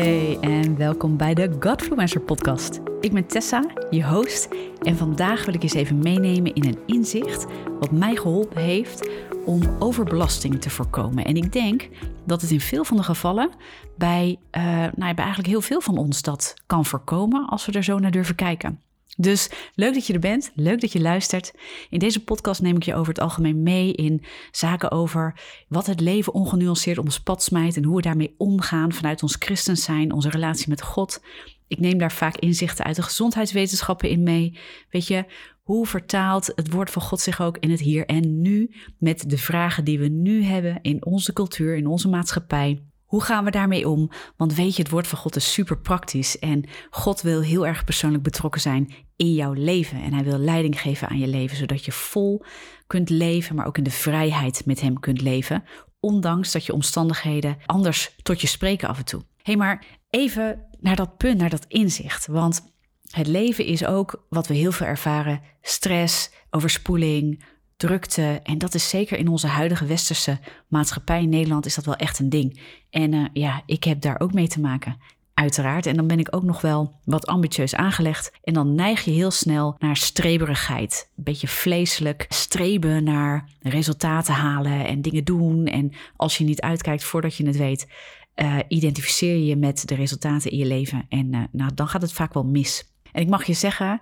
Hey en welkom bij de Godfluencer podcast. Ik ben Tessa, je host en vandaag wil ik eens even meenemen in een inzicht wat mij geholpen heeft om overbelasting te voorkomen. En ik denk dat het in veel van de gevallen bij, uh, nou, bij eigenlijk heel veel van ons dat kan voorkomen als we er zo naar durven kijken. Dus leuk dat je er bent, leuk dat je luistert. In deze podcast neem ik je over het algemeen mee in zaken over wat het leven ongenuanceerd ons pad smijt en hoe we daarmee omgaan vanuit ons christen zijn, onze relatie met God. Ik neem daar vaak inzichten uit de gezondheidswetenschappen in mee. Weet je, hoe vertaalt het woord van God zich ook in het hier en nu met de vragen die we nu hebben in onze cultuur, in onze maatschappij? Hoe gaan we daarmee om? Want weet je, het woord van God is super praktisch en God wil heel erg persoonlijk betrokken zijn in jouw leven. En hij wil leiding geven aan je leven, zodat je vol kunt leven, maar ook in de vrijheid met hem kunt leven. Ondanks dat je omstandigheden anders tot je spreken af en toe. Hey, maar even naar dat punt, naar dat inzicht. Want het leven is ook wat we heel veel ervaren: stress, overspoeling, drukte. En dat is zeker in onze huidige westerse maatschappij in Nederland is dat wel echt een ding. En uh, ja, ik heb daar ook mee te maken. Uiteraard. En dan ben ik ook nog wel wat ambitieus aangelegd. En dan neig je heel snel naar streberigheid. Een beetje vleeselijk. Streben naar resultaten halen en dingen doen. En als je niet uitkijkt voordat je het weet, uh, identificeer je met de resultaten in je leven. En uh, nou, dan gaat het vaak wel mis. En ik mag je zeggen,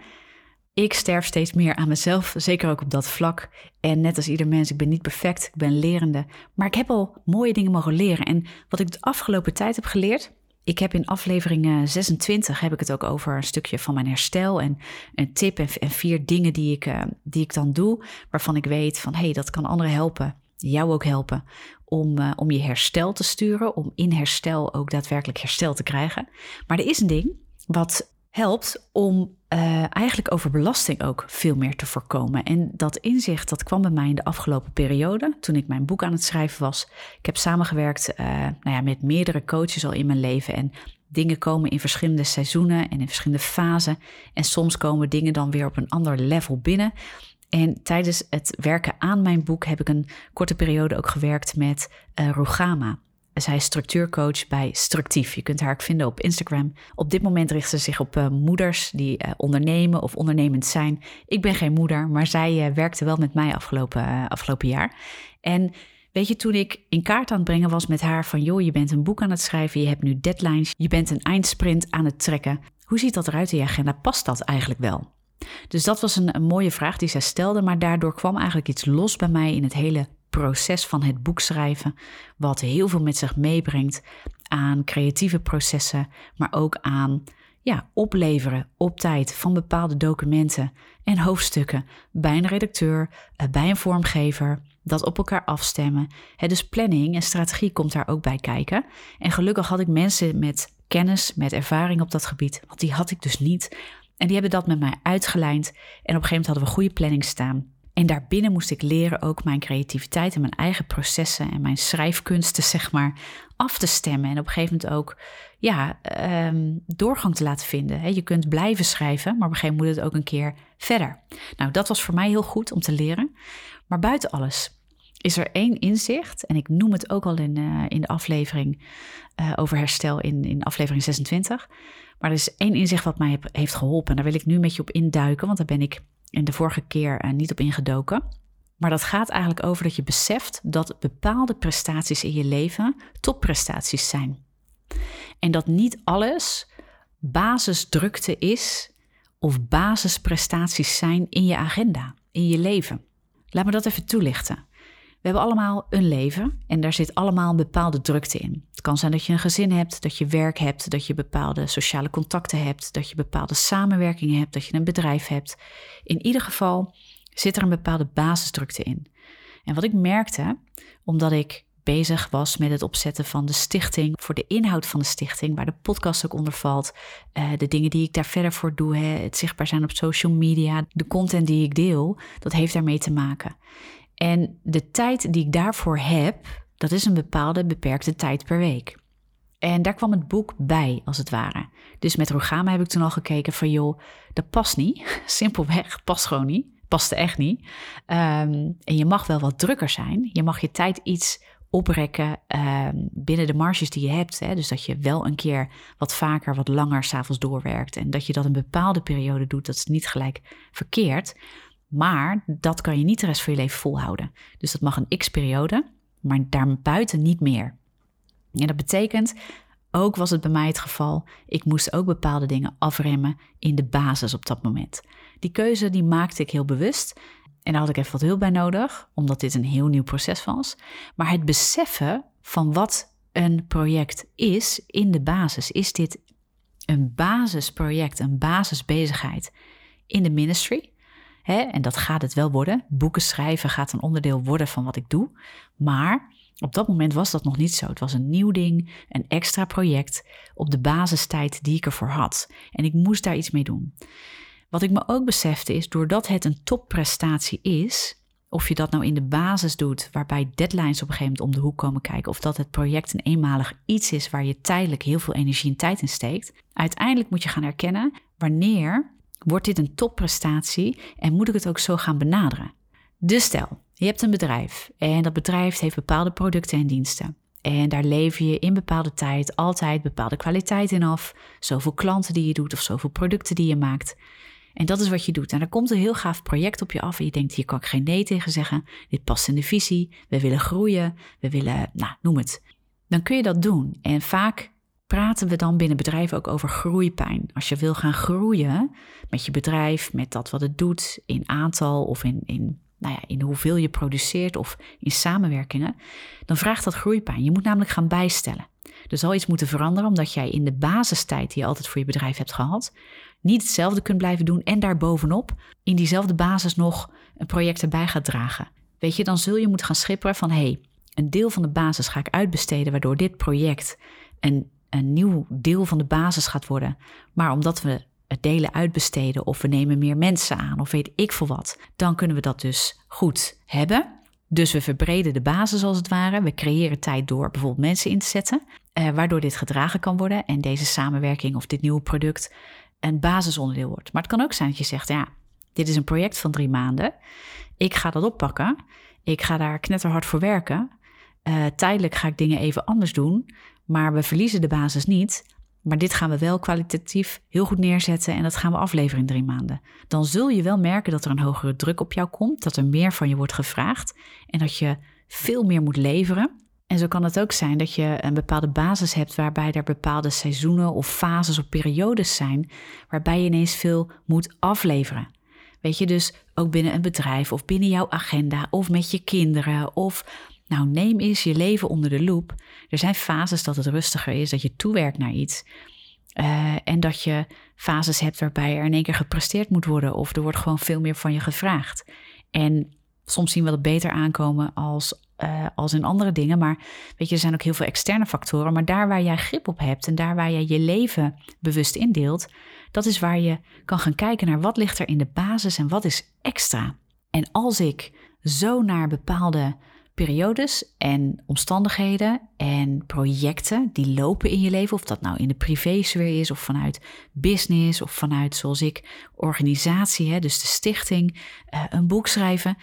ik sterf steeds meer aan mezelf, zeker ook op dat vlak. En net als ieder mens, ik ben niet perfect, ik ben lerende. Maar ik heb al mooie dingen mogen leren. En wat ik de afgelopen tijd heb geleerd, ik heb in aflevering 26 heb ik het ook over een stukje van mijn herstel en een tip en, vier dingen die ik, uh, die ik dan doe, waarvan ik weet van hé, hey, dat kan anderen helpen, jou ook helpen, om, uh, om je herstel te sturen, om in herstel ook daadwerkelijk herstel te krijgen. Maar er is een ding wat helpt om uh, eigenlijk over belasting ook veel meer te voorkomen. En dat inzicht dat kwam bij mij in de afgelopen periode, toen ik mijn boek aan het schrijven was. Ik heb samengewerkt uh, nou ja, met meerdere coaches al in mijn leven. En dingen komen in verschillende seizoenen en in verschillende fasen. En soms komen dingen dan weer op een ander level binnen. En tijdens het werken aan mijn boek heb ik een korte periode ook gewerkt met uh, Rugama. Zij is structuurcoach bij Structief. Je kunt haar ook vinden op Instagram. Op dit moment richt ze zich op uh, moeders die uh, ondernemen of ondernemend zijn. Ik ben geen moeder, maar zij uh, werkte wel met mij afgelopen, afgelopen jaar. En weet je, toen ik in kaart aan het brengen was met haar van... joh, je bent een boek aan het schrijven, je hebt nu deadlines... je bent een eindsprint aan het trekken. Hoe ziet dat eruit in je agenda? Past dat eigenlijk wel? Dus dat was een, een mooie vraag die zij stelde, maar daardoor kwam eigenlijk iets los bij mij in het hele proces van het boek schrijven, wat heel veel met zich meebrengt aan creatieve processen, maar ook aan ja, opleveren op tijd van bepaalde documenten en hoofdstukken bij een redacteur, eh, bij een vormgever, dat op elkaar afstemmen. dus planning en strategie komt daar ook bij kijken. En gelukkig had ik mensen met kennis, met ervaring op dat gebied, want die had ik dus niet. En die hebben dat met mij uitgelijnd. En op een gegeven moment hadden we goede planning staan. En daarbinnen moest ik leren ook mijn creativiteit en mijn eigen processen en mijn schrijfkunsten, zeg maar, af te stemmen. En op een gegeven moment ook ja, um, doorgang te laten vinden. Je kunt blijven schrijven, maar op een gegeven moment moet het ook een keer verder. Nou, dat was voor mij heel goed om te leren. Maar buiten alles is er één inzicht, en ik noem het ook al in, uh, in de aflevering uh, over herstel in, in aflevering 26. Maar er is één inzicht wat mij heeft geholpen. En daar wil ik nu met je op induiken, want daar ben ik in de vorige keer uh, niet op ingedoken. Maar dat gaat eigenlijk over dat je beseft dat bepaalde prestaties in je leven topprestaties zijn. En dat niet alles basisdrukte is of basisprestaties zijn in je agenda, in je leven. Laat me dat even toelichten. We hebben allemaal een leven en daar zit allemaal een bepaalde drukte in. Het kan zijn dat je een gezin hebt, dat je werk hebt, dat je bepaalde sociale contacten hebt, dat je bepaalde samenwerkingen hebt, dat je een bedrijf hebt. In ieder geval zit er een bepaalde basisdrukte in. En wat ik merkte, omdat ik bezig was met het opzetten van de stichting, voor de inhoud van de stichting, waar de podcast ook onder valt, uh, de dingen die ik daar verder voor doe, het zichtbaar zijn op social media, de content die ik deel, dat heeft daarmee te maken. En de tijd die ik daarvoor heb, dat is een bepaalde beperkte tijd per week. En daar kwam het boek bij, als het ware. Dus met Rogama heb ik toen al gekeken van joh, dat past niet. Simpelweg, past gewoon niet. Paste echt niet. Um, en je mag wel wat drukker zijn. Je mag je tijd iets oprekken uh, binnen de marges die je hebt. Hè? Dus dat je wel een keer wat vaker, wat langer s'avonds doorwerkt. En dat je dat een bepaalde periode doet, dat is niet gelijk verkeerd. Maar dat kan je niet de rest van je leven volhouden. Dus dat mag een x-periode, maar daarbuiten niet meer. En dat betekent, ook was het bij mij het geval, ik moest ook bepaalde dingen afremmen in de basis op dat moment. Die keuze die maakte ik heel bewust. En daar had ik even wat hulp bij nodig, omdat dit een heel nieuw proces was. Maar het beseffen van wat een project is in de basis. Is dit een basisproject, een basisbezigheid in de ministry? En dat gaat het wel worden. Boeken schrijven gaat een onderdeel worden van wat ik doe. Maar op dat moment was dat nog niet zo. Het was een nieuw ding, een extra project op de basistijd die ik ervoor had. En ik moest daar iets mee doen. Wat ik me ook besefte is, doordat het een topprestatie is, of je dat nou in de basis doet, waarbij deadlines op een gegeven moment om de hoek komen kijken, of dat het project een eenmalig iets is waar je tijdelijk heel veel energie en tijd in steekt, uiteindelijk moet je gaan erkennen wanneer wordt dit een topprestatie en moet ik het ook zo gaan benaderen. Dus stel, je hebt een bedrijf en dat bedrijf heeft bepaalde producten en diensten. En daar lever je in bepaalde tijd altijd bepaalde kwaliteit in af. Zoveel klanten die je doet of zoveel producten die je maakt. En dat is wat je doet. En er komt een heel gaaf project op je af en je denkt, hier kan ik geen nee tegen zeggen. Dit past in de visie. We willen groeien. We willen, nou, noem het. Dan kun je dat doen. En vaak praten we dan binnen bedrijven ook over groeipijn. Als je wil gaan groeien met je bedrijf, met dat wat het doet in aantal of in, in, nou ja, in hoeveel je produceert of in samenwerkingen, dan vraagt dat groeipijn. Je moet namelijk gaan bijstellen. Er zal iets moeten veranderen omdat jij in de basistijd die je altijd voor je bedrijf hebt gehad, niet hetzelfde kunt blijven doen en daarbovenop in diezelfde basis nog een project erbij gaat dragen. Weet je, dan zul je moeten gaan schipperen van hé, hey, een deel van de basis ga ik uitbesteden, waardoor dit project een, een nieuw deel van de basis gaat worden. Maar omdat we het delen uitbesteden of we nemen meer mensen aan of weet ik veel wat, dan kunnen we dat dus goed hebben. Dus we verbreden de basis als het ware. We creëren tijd door bijvoorbeeld mensen in te zetten, eh, waardoor dit gedragen kan worden en deze samenwerking of dit nieuwe product een basisonderdeel wordt. Maar het kan ook zijn dat je zegt, ja, dit is een project van drie maanden. Ik ga dat oppakken. Ik ga daar knetterhard voor werken. Uh, tijdelijk ga ik dingen even anders doen, maar we verliezen de basis niet. Maar dit gaan we wel kwalitatief heel goed neerzetten en dat gaan we afleveren in drie maanden. Dan zul je wel merken dat er een hogere druk op jou komt, dat er meer van je wordt gevraagd en dat je veel meer moet leveren. En zo kan het ook zijn dat je een bepaalde basis hebt waarbij er bepaalde seizoenen of fases of periodes zijn waarbij je ineens veel moet afleveren. Weet je, dus ook binnen een bedrijf of binnen jouw agenda of met je kinderen of nou neem eens je leven onder de loep. Er zijn fases dat het rustiger is, dat je toewerkt naar iets. Uh, en dat je fases hebt waarbij er in één keer gepresteerd moet worden of er wordt gewoon veel meer van je gevraagd. En soms zien we dat beter aankomen als uh, als in andere dingen. Maar weet je, er zijn ook heel veel externe factoren. Maar daar waar jij grip op hebt en daar waar jij je leven bewust indeelt, dat is waar je kan gaan kijken naar wat ligt er in de basis en wat is extra. En als ik zo naar bepaalde periodes en omstandigheden en projecten die lopen in je leven, of dat nou in de privésfeer is of vanuit business of vanuit zoals ik organisatie, hè, dus de stichting, uh, een boek schrijven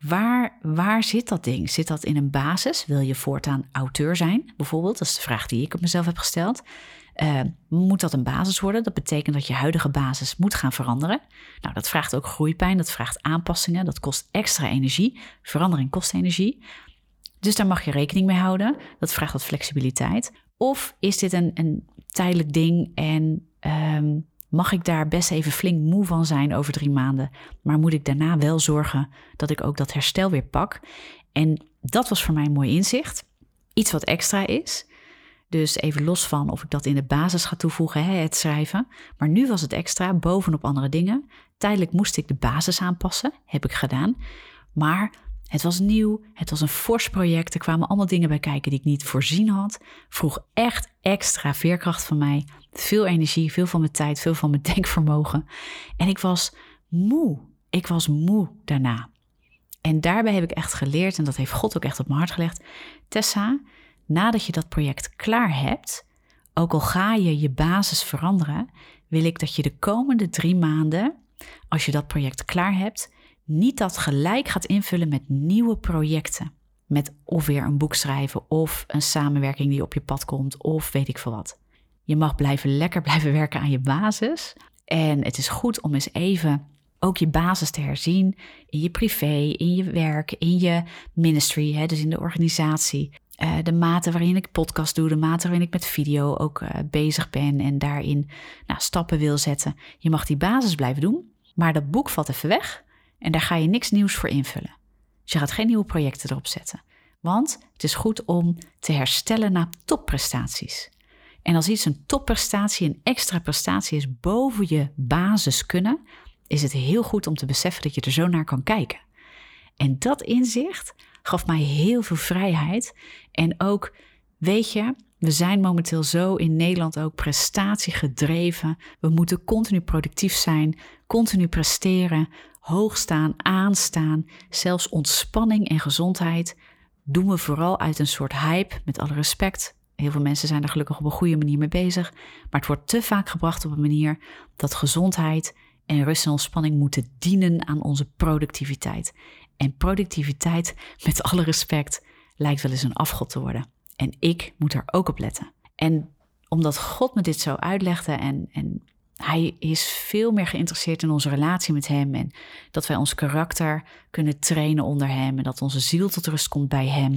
Waar, waar zit dat ding? Zit dat in een basis? Wil je voortaan auteur zijn, bijvoorbeeld? Dat is de vraag die ik op mezelf heb gesteld. Uh, moet dat een basis worden? Dat betekent dat je huidige basis moet gaan veranderen. Nou, dat vraagt ook groeipijn, dat vraagt aanpassingen, dat kost extra energie. Verandering kost energie. Dus daar mag je rekening mee houden. Dat vraagt wat flexibiliteit. Of is dit een, een tijdelijk ding en um, mag ik daar best even flink moe van zijn over drie maanden. Maar moet ik daarna wel zorgen dat ik ook dat herstel weer pak. En dat was voor mij een mooi inzicht. Iets wat extra is. Dus even los van of ik dat in de basis ga toevoegen, hè, het schrijven. Maar nu was het extra, bovenop andere dingen. Tijdelijk moest ik de basis aanpassen, heb ik gedaan. Maar het was nieuw, het was een fors project. Er kwamen allemaal dingen bij kijken die ik niet voorzien had. Vroeg echt extra veerkracht van mij. Veel energie, veel van mijn tijd, veel van mijn denkvermogen. En ik was moe. Ik was moe daarna. En daarbij heb ik echt geleerd, en dat heeft God ook echt op mijn hart gelegd. Tessa, nadat je dat project klaar hebt, ook al ga je je basis veranderen, wil ik dat je de komende drie maanden, als je dat project klaar hebt, niet dat gelijk gaat invullen met nieuwe projecten. met of weer een boek schrijven of een samenwerking die op je pad komt of weet ik veel wat. Je mag blijven lekker blijven werken aan je basis. En het is goed om eens even ook je basis te herzien in je privé, in je werk, in je ministry, hè, dus in de organisatie. Uh, de mate waarin ik podcast doe, de mate waarin ik met video ook uh, bezig ben en daarin nou, stappen wil zetten. Je mag die basis blijven doen, maar dat boek valt even weg en daar ga je niks nieuws voor invullen. Dus je gaat geen nieuwe projecten erop zetten. Want het is goed om te herstellen naar topprestaties. En als iets een topprestatie, een extra prestatie is boven je basis kunnen, is het heel goed om te beseffen dat je er zo naar kan kijken. En dat inzicht gaf mij heel veel vrijheid. En ook, weet je, we zijn momenteel zo in Nederland ook prestatiegedreven. We moeten continu productief zijn, continu presteren, hoog staan, aanstaan. Zelfs ontspanning en gezondheid doen we vooral uit een soort hype, met alle respect. Heel veel mensen zijn er gelukkig op een goede manier mee bezig. Maar het wordt te vaak gebracht op een manier dat gezondheid en rust en ontspanning moeten dienen aan onze productiviteit. En productiviteit, met alle respect, lijkt wel eens een afgod te worden. En ik moet er ook op letten. En omdat God me dit zo uitlegde en, en hij is veel meer geïnteresseerd in onze relatie met hem en dat wij ons karakter kunnen trainen onder hem en dat onze ziel tot rust komt bij hem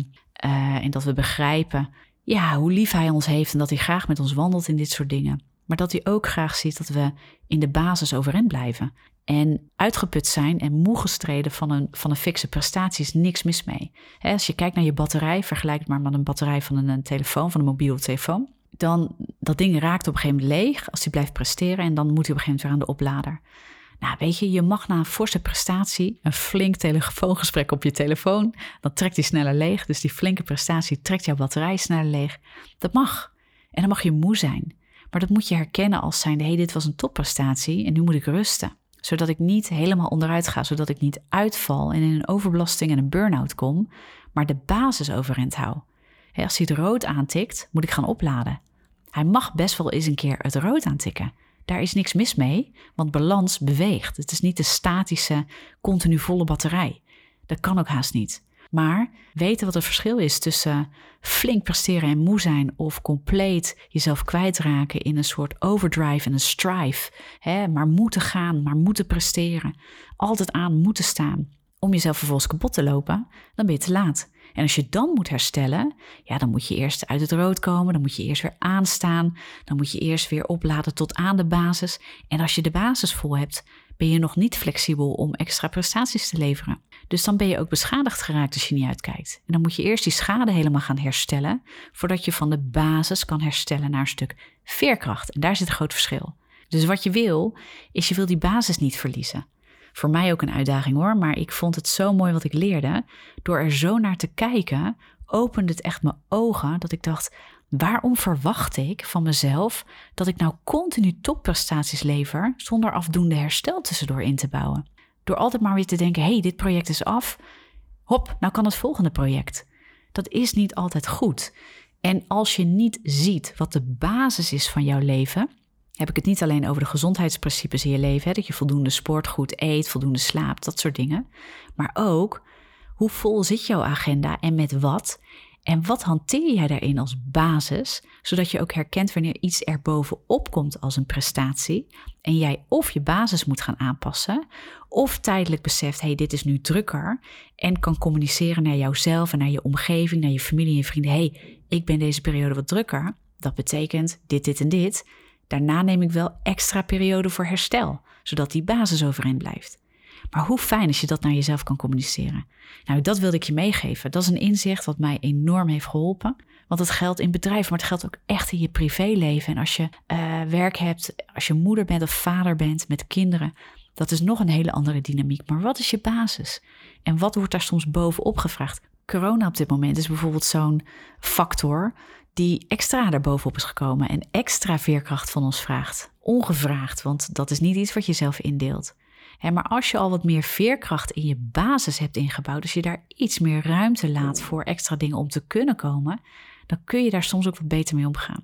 uh, en dat we begrijpen ja, hoe lief hij ons heeft en dat hij graag met ons wandelt in dit soort dingen. Maar dat hij ook graag ziet dat we in de basis overeind blijven. En uitgeput zijn en moe gestreden van een, van een fikse prestatie is niks mis mee. als je kijkt naar je batterij, vergelijk het maar met een batterij van een, telefoon, van een mobiele telefoon. Dan, dat ding raakt op een gegeven moment leeg als hij blijft presteren en dan moet hij op een gegeven moment weer aan de oplader. Nou, weet je, je mag na een forse prestatie een flink telefoongesprek op je telefoon. Dan trekt hij sneller leeg. Dus die flinke prestatie trekt jouw batterij sneller leeg. Dat mag. En dan mag je moe zijn. Maar dat moet je herkennen als zijnde, hé, hey, dit was een topprestatie en nu moet ik rusten. Zodat ik niet helemaal onderuit ga, zodat ik niet uitval en in een overbelasting en een burn-out kom, maar de basis overeind hou. als hij het rood aantikt, moet ik gaan opladen. Hij mag best wel eens een keer het rood aantikken. Daar is niks mis mee, want balans beweegt. Het is niet de statische, continu volle batterij. Dat kan ook haast niet. Maar weten wat het verschil is tussen flink presteren en moe zijn of compleet jezelf kwijtraken in een soort overdrive en een strive. Hè? Maar moeten gaan, maar moeten presteren. Altijd aan moeten staan om jezelf vervolgens kapot te lopen, dan ben je te laat. En als je dan moet herstellen, ja, dan moet je eerst uit het rood komen, dan moet je eerst weer aanstaan, dan moet je eerst weer opladen tot aan de basis. En als je de basis vol hebt, ben je nog niet flexibel om extra prestaties te leveren. Dus dan ben je ook beschadigd geraakt als je niet uitkijkt. En dan moet je eerst die schade helemaal gaan herstellen, voordat je van de basis kan herstellen naar een stuk veerkracht. En daar zit een groot verschil. Dus wat je wil, is je wil die basis niet verliezen. Voor mij ook een uitdaging hoor, maar ik vond het zo mooi wat ik leerde. Door er zo naar te kijken, opende het echt mijn ogen dat ik dacht: waarom verwacht ik van mezelf dat ik nou continu topprestaties lever zonder afdoende herstel tussendoor in te bouwen? Door altijd maar weer te denken: hé, hey, dit project is af. Hop, nou kan het volgende project. Dat is niet altijd goed. En als je niet ziet wat de basis is van jouw leven, heb ik het niet alleen over de gezondheidsprincipes in je leven, hè, dat je voldoende sport, goed eet, voldoende slaapt, dat soort dingen, maar ook hoe vol zit jouw agenda en met wat? En wat hanteer jij daarin als basis, zodat je ook herkent wanneer iets er bovenop komt als een prestatie en jij of je basis moet gaan aanpassen, of tijdelijk beseft, hé, hey, dit is nu drukker en kan communiceren naar jouzelf en naar je omgeving, naar je familie en vrienden, hé, hey, ik ben deze periode wat drukker, dat betekent dit, dit en dit. Daarna neem ik wel extra periode voor herstel, zodat die basis overeind blijft. Maar hoe fijn als je dat naar jezelf kan communiceren. Nou, dat wilde ik je meegeven. Dat is een inzicht wat mij enorm heeft geholpen. Want het geldt in bedrijven, maar het geldt ook echt in je privéleven. En als je uh, werk hebt, als je moeder bent of vader bent met kinderen, dat is nog een hele andere dynamiek. Maar wat is je basis? En wat wordt daar soms bovenop gevraagd? Corona op dit moment is bijvoorbeeld zo'n factor die extra erbovenop is gekomen en extra veerkracht van ons vraagt. Ongevraagd, want dat is niet iets wat je zelf indeelt. Maar als je al wat meer veerkracht in je basis hebt ingebouwd, dus je daar iets meer ruimte laat voor extra dingen om te kunnen komen, dan kun je daar soms ook wat beter mee omgaan.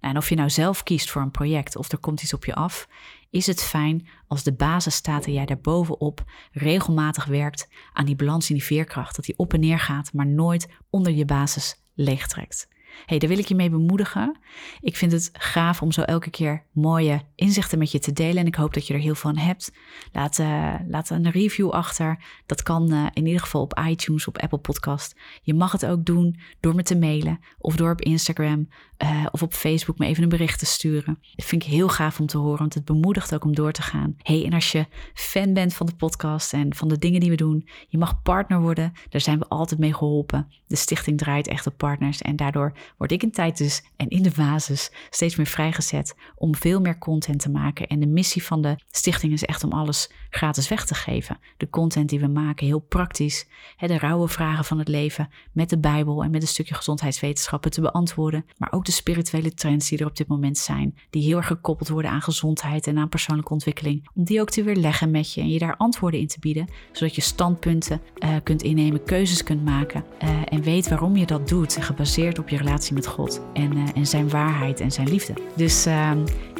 Nou, en of je nou zelf kiest voor een project of er komt iets op je af, is het fijn als de basis staat en jij daarbovenop regelmatig werkt aan die balans in die veerkracht. Dat die op en neer gaat, maar nooit onder je basis leegtrekt hey, daar wil ik je mee bemoedigen. Ik vind het gaaf om zo elke keer mooie inzichten met je te delen. En ik hoop dat je er heel veel van hebt. Laat, uh, laat een review achter. Dat kan uh, in ieder geval op iTunes, op Apple Podcast. Je mag het ook doen door me te mailen. Of door op Instagram uh, of op Facebook me even een bericht te sturen. Dat vind ik heel gaaf om te horen, want het bemoedigt ook om door te gaan. hey, en als je fan bent van de podcast en van de dingen die we doen, je mag partner worden. Daar zijn we altijd mee geholpen. De stichting draait echt op partners en daardoor word ik in tijd dus en in de basis steeds meer vrijgezet om veel meer content te maken. En de missie van de stichting is echt om alles gratis weg te geven. De content die we maken, heel praktisch. Hè, de rauwe vragen van het leven met de Bijbel en met een stukje gezondheidswetenschappen te beantwoorden. Maar ook de spirituele trends die er op dit moment zijn, die heel erg gekoppeld worden aan gezondheid en aan persoonlijke ontwikkeling. Om die ook te weerleggen met je en je daar antwoorden in te bieden, zodat je standpunten uh, kunt innemen, keuzes kunt maken uh, en weet waarom je dat doet, gebaseerd op je relatie met God en, uh, en zijn waarheid en zijn liefde. Dus uh,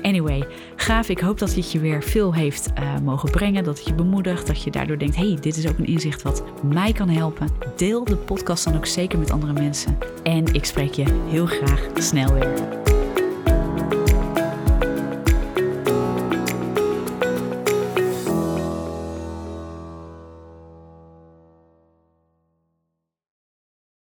anyway, gaaf. Ik hoop dat dit je weer veel heeft uh, mogen brengen. Dat het je bemoedigt. Dat je daardoor denkt: hey, dit is ook een inzicht wat mij kan helpen. Deel de podcast dan ook zeker met andere mensen. En ik spreek je heel graag snel weer.